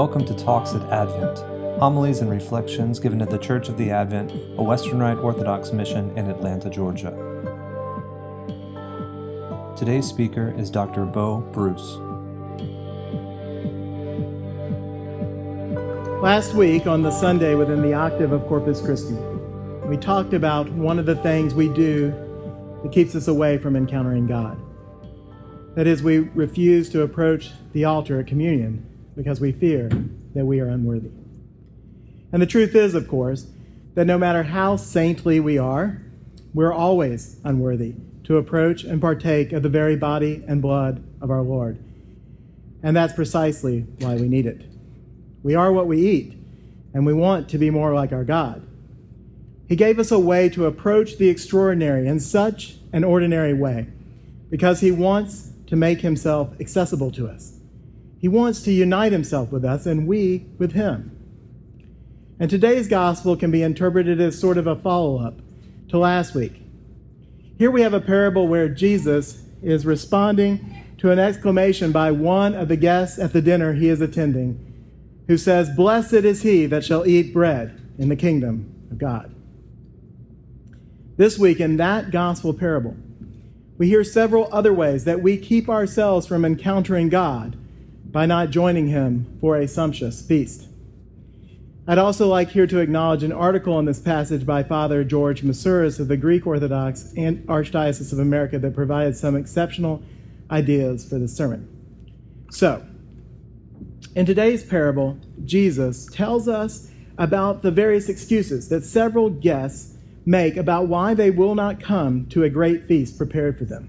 Welcome to Talks at Advent, homilies and reflections given at the Church of the Advent, a Western Rite Orthodox mission in Atlanta, Georgia. Today's speaker is Dr. Bo Bruce. Last week, on the Sunday within the octave of Corpus Christi, we talked about one of the things we do that keeps us away from encountering God. That is, we refuse to approach the altar at communion because we fear that we are unworthy. And the truth is, of course, that no matter how saintly we are, we're always unworthy to approach and partake of the very body and blood of our Lord. And that's precisely why we need it. We are what we eat, and we want to be more like our God. He gave us a way to approach the extraordinary in such an ordinary way because He wants to make himself accessible to us. He wants to unite himself with us and we with him. And today's gospel can be interpreted as sort of a follow up to last week. Here we have a parable where Jesus is responding to an exclamation by one of the guests at the dinner he is attending, who says, Blessed is he that shall eat bread in the kingdom of God. This week, in that gospel parable, we hear several other ways that we keep ourselves from encountering God by not joining Him for a sumptuous feast. I'd also like here to acknowledge an article in this passage by Father George Masouras of the Greek Orthodox and Archdiocese of America that provided some exceptional ideas for the sermon. So, in today's parable, Jesus tells us about the various excuses that several guests make about why they will not come to a great feast prepared for them.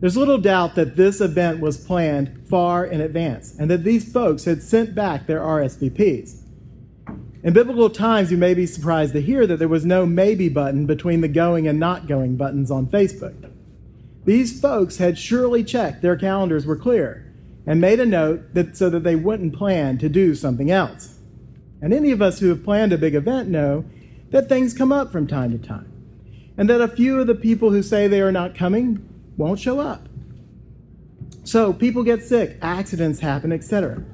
There's little doubt that this event was planned far in advance and that these folks had sent back their RSVPs. In biblical times, you may be surprised to hear that there was no maybe button between the going and not going buttons on Facebook. These folks had surely checked their calendars were clear and made a note that, so that they wouldn't plan to do something else. And any of us who have planned a big event know that things come up from time to time, and that a few of the people who say they are not coming won't show up. So people get sick, accidents happen, etc.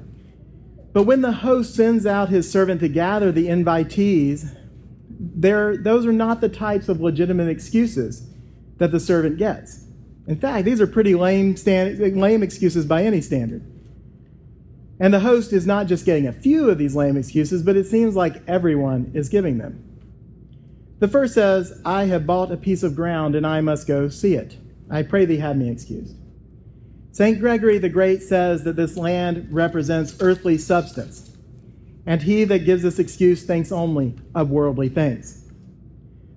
But when the host sends out his servant to gather the invitees, those are not the types of legitimate excuses that the servant gets. In fact, these are pretty lame, stand, lame excuses by any standard. And the host is not just getting a few of these lame excuses, but it seems like everyone is giving them. The first says, I have bought a piece of ground and I must go see it. I pray thee have me excused. St. Gregory the Great says that this land represents earthly substance, and he that gives this excuse thinks only of worldly things.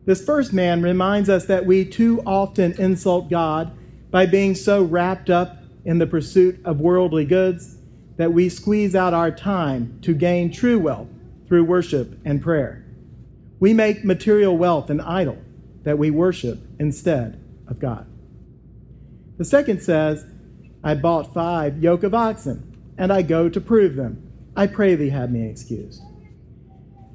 This first man reminds us that we too often insult God by being so wrapped up in the pursuit of worldly goods that we squeeze out our time to gain true wealth through worship and prayer. We make material wealth an idol that we worship instead of God. The second says, I bought five yoke of oxen, and I go to prove them. I pray thee have me excused.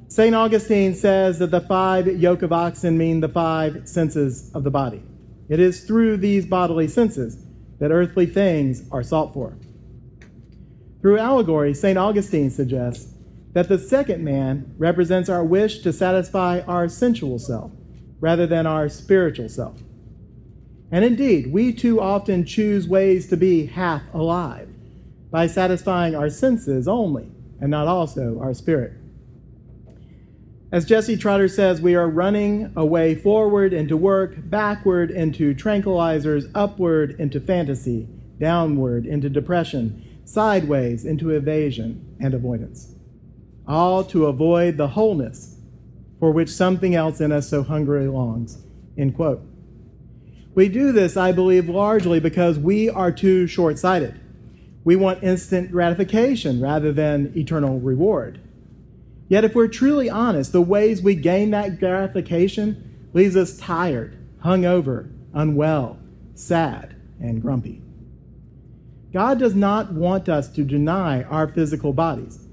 St. Augustine says that the five yoke of oxen mean the five senses of the body. It is through these bodily senses that earthly things are sought for. Through allegory, St. Augustine suggests that the second man represents our wish to satisfy our sensual self rather than our spiritual self. And indeed, we too often choose ways to be half alive by satisfying our senses only and not also our spirit. As Jesse Trotter says, we are running away forward into work, backward into tranquilizers, upward into fantasy, downward into depression, sideways into evasion and avoidance all to avoid the wholeness for which something else in us so hungrily longs. End quote. We do this, I believe, largely because we are too short sighted. We want instant gratification rather than eternal reward. Yet, if we're truly honest, the ways we gain that gratification leaves us tired, hungover, unwell, sad, and grumpy. God does not want us to deny our physical bodies.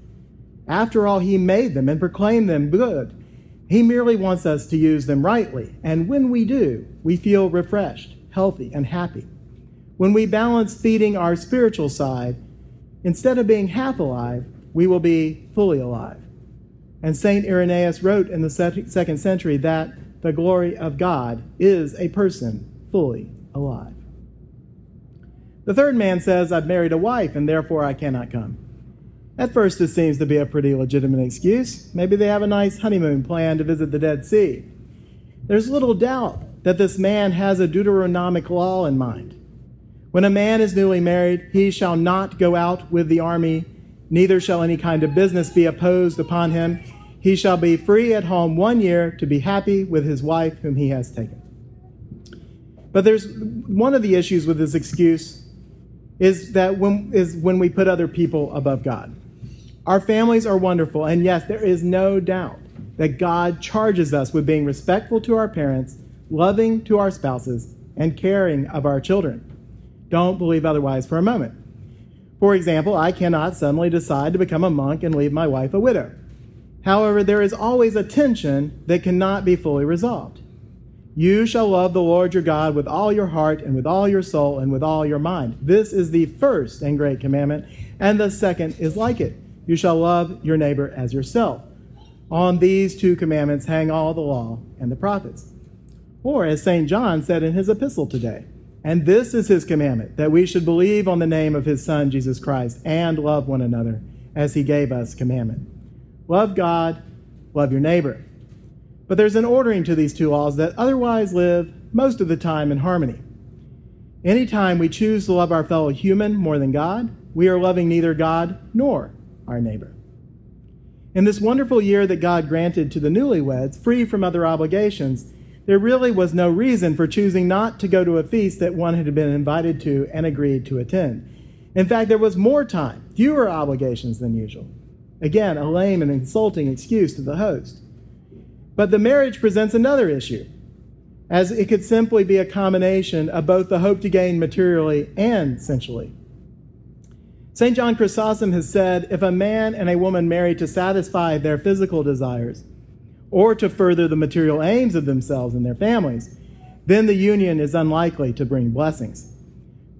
After all, He made them and proclaimed them good. He merely wants us to use them rightly. And when we do, we feel refreshed, healthy, and happy. When we balance feeding our spiritual side instead of being half alive, we will be fully alive. And St. Irenaeus wrote in the second century that the glory of God is a person fully alive. The third man says, I've married a wife and therefore I cannot come. At first, this seems to be a pretty legitimate excuse. Maybe they have a nice honeymoon plan to visit the Dead Sea. There's little doubt that this man has a Deuteronomic law in mind. When a man is newly married, he shall not go out with the army, neither shall any kind of business be opposed upon him. He shall be free at home one year to be happy with his wife whom he has taken. But there's one of the issues with this excuse is that when, is when we put other people above God. Our families are wonderful, and yes, there is no doubt that God charges us with being respectful to our parents, loving to our spouses, and caring of our children. Don't believe otherwise for a moment. For example, I cannot suddenly decide to become a monk and leave my wife a widow. However, there is always a tension that cannot be fully resolved. You shall love the Lord your God with all your heart and with all your soul and with all your mind. This is the first and great commandment, and the second is like it. You shall love your neighbor as yourself. On these two commandments hang all the law and the prophets. Or, as St. John said in his epistle today, and this is his commandment, that we should believe on the name of his Son, Jesus Christ, and love one another as he gave us commandment. Love God, love your neighbor. But there's an ordering to these two laws that otherwise live most of the time in harmony. Anytime we choose to love our fellow human more than God, we are loving neither God nor our neighbor. In this wonderful year that God granted to the newlyweds, free from other obligations, there really was no reason for choosing not to go to a feast that one had been invited to and agreed to attend. In fact, there was more time, fewer obligations than usual. Again, a lame and insulting excuse to the host. But the marriage presents another issue, as it could simply be a combination of both the hope to gain materially and sensually. St. John Chrysostom has said if a man and a woman marry to satisfy their physical desires or to further the material aims of themselves and their families, then the union is unlikely to bring blessings.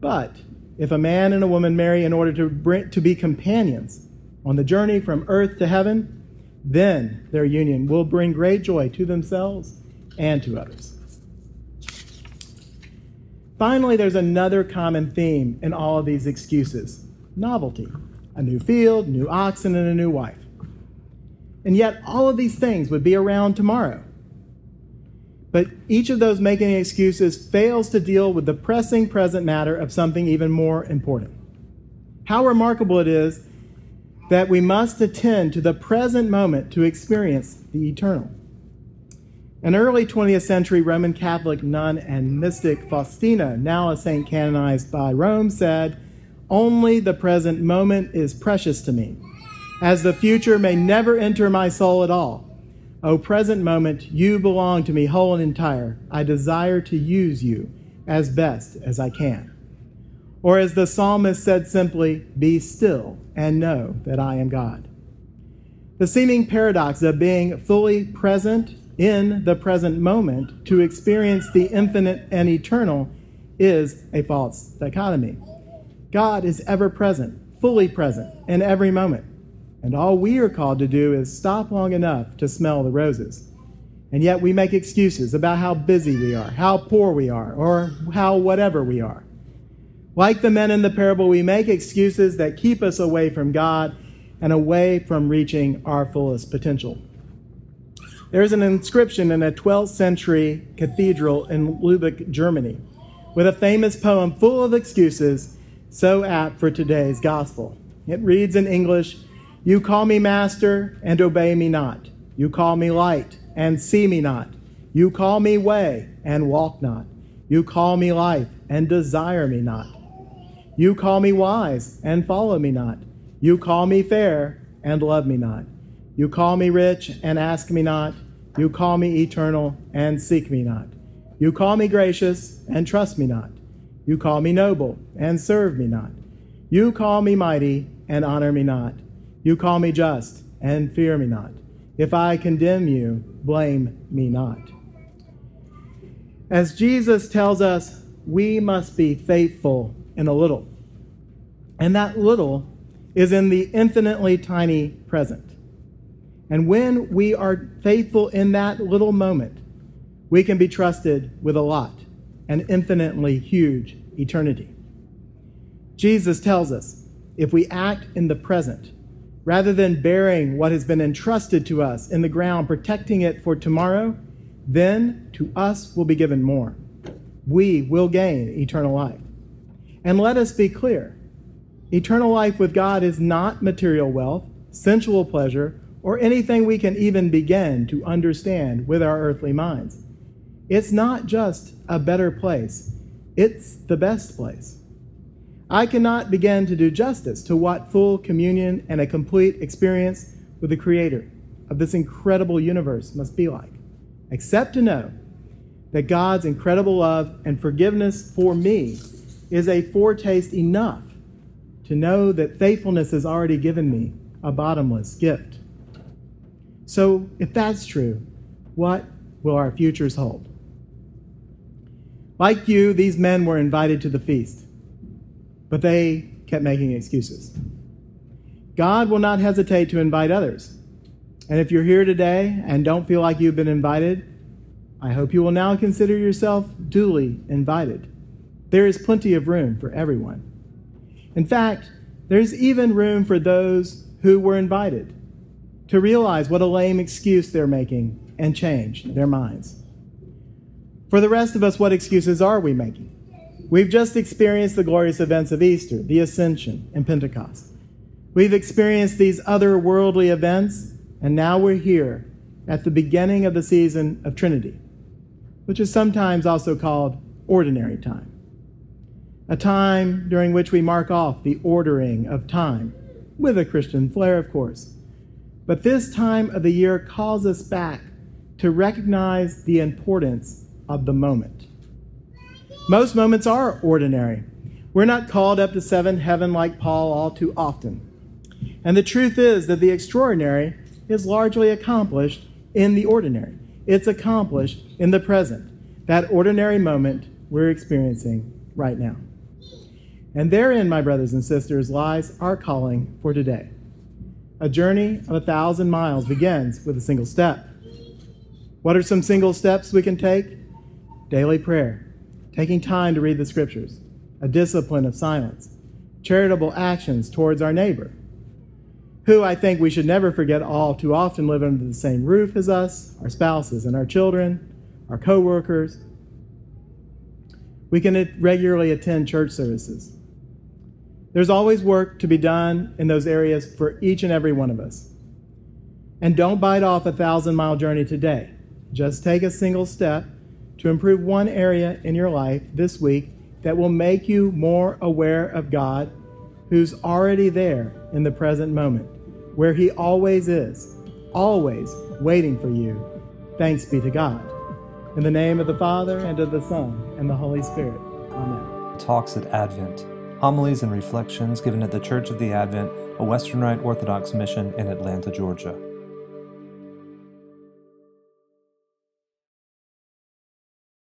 But if a man and a woman marry in order to, bring, to be companions, on the journey from earth to heaven, then their union will bring great joy to themselves and to others. Finally, there's another common theme in all of these excuses novelty a new field, new oxen, and a new wife. And yet, all of these things would be around tomorrow. But each of those making excuses fails to deal with the pressing present matter of something even more important. How remarkable it is that we must attend to the present moment to experience the eternal. An early 20th century Roman Catholic nun and mystic Faustina, now a saint canonized by Rome, said, Only the present moment is precious to me, as the future may never enter my soul at all. O present moment, you belong to me whole and entire. I desire to use you as best as I can. Or as the psalmist said simply, Be still and know that I am God. The seeming paradox of being fully present in the present moment to experience the infinite and eternal is a false dichotomy. God is ever present, fully present in every moment. And all we are called to do is stop long enough to smell the roses. And yet we make excuses about how busy we are, how poor we are, or how whatever we are. Like the men in the parable, we make excuses that keep us away from God and away from reaching our fullest potential. There's an inscription in a 12th century cathedral in Lübeck, Germany, with a famous poem full of excuses so apt for today's gospel. It reads in English You call me master and obey me not. You call me light and see me not. You call me way and walk not. You call me life and desire me not. You call me wise and follow me not. You call me fair and love me not. You call me rich and ask me not. You call me eternal and seek me not. You call me gracious and trust me not. You call me noble and serve me not. You call me mighty and honor me not. You call me just and fear me not. If I condemn you, blame me not. As Jesus tells us, we must be faithful in a little. And that little is in the infinitely tiny present. And when we are faithful in that little moment, we can be trusted with a lot, an infinitely huge eternity. Jesus tells us if we act in the present, rather than burying what has been entrusted to us in the ground, protecting it for tomorrow, then to us will be given more. We will gain eternal life. And let us be clear eternal life with God is not material wealth, sensual pleasure, or anything we can even begin to understand with our earthly minds. It's not just a better place, it's the best place. I cannot begin to do justice to what full communion and a complete experience with the Creator of this incredible universe must be like, except to know that God's incredible love and forgiveness for me is a foretaste enough to know that faithfulness has already given me a bottomless gift. So, if that's true, what will our futures hold? Like you, these men were invited to the feast, but they kept making excuses. God will not hesitate to invite others. And if you're here today and don't feel like you've been invited, I hope you will now consider yourself duly invited. There is plenty of room for everyone. In fact, there's even room for those who were invited to realize what a lame excuse they're making and change their minds. For the rest of us, what excuses are we making? We've just experienced the glorious events of Easter, the Ascension, and Pentecost. We've experienced these other worldly events, and now we're here at the beginning of the season of Trinity, which is sometimes also called ordinary time. A time during which we mark off the ordering of time, with a Christian flair, of course. But this time of the year calls us back to recognize the importance of the moment. Most moments are ordinary. We're not called up to seventh heaven like Paul all too often. And the truth is that the extraordinary is largely accomplished in the ordinary. It's accomplished in the present, that ordinary moment we're experiencing right now. And therein, my brothers and sisters, lies our calling for today. A journey of a thousand miles begins with a single step. What are some single steps we can take? Daily prayer, taking time to read the scriptures, a discipline of silence, charitable actions towards our neighbor, who I think we should never forget all too often live under the same roof as us, our spouses and our children, our co workers. We can regularly attend church services. There's always work to be done in those areas for each and every one of us. And don't bite off a thousand mile journey today. Just take a single step to improve one area in your life this week that will make you more aware of God, who's already there in the present moment, where He always is, always waiting for you. Thanks be to God. In the name of the Father, and of the Son, and the Holy Spirit. Amen. Talks at Advent. Homilies and reflections given at the Church of the Advent, a Western Rite Orthodox mission in Atlanta, Georgia.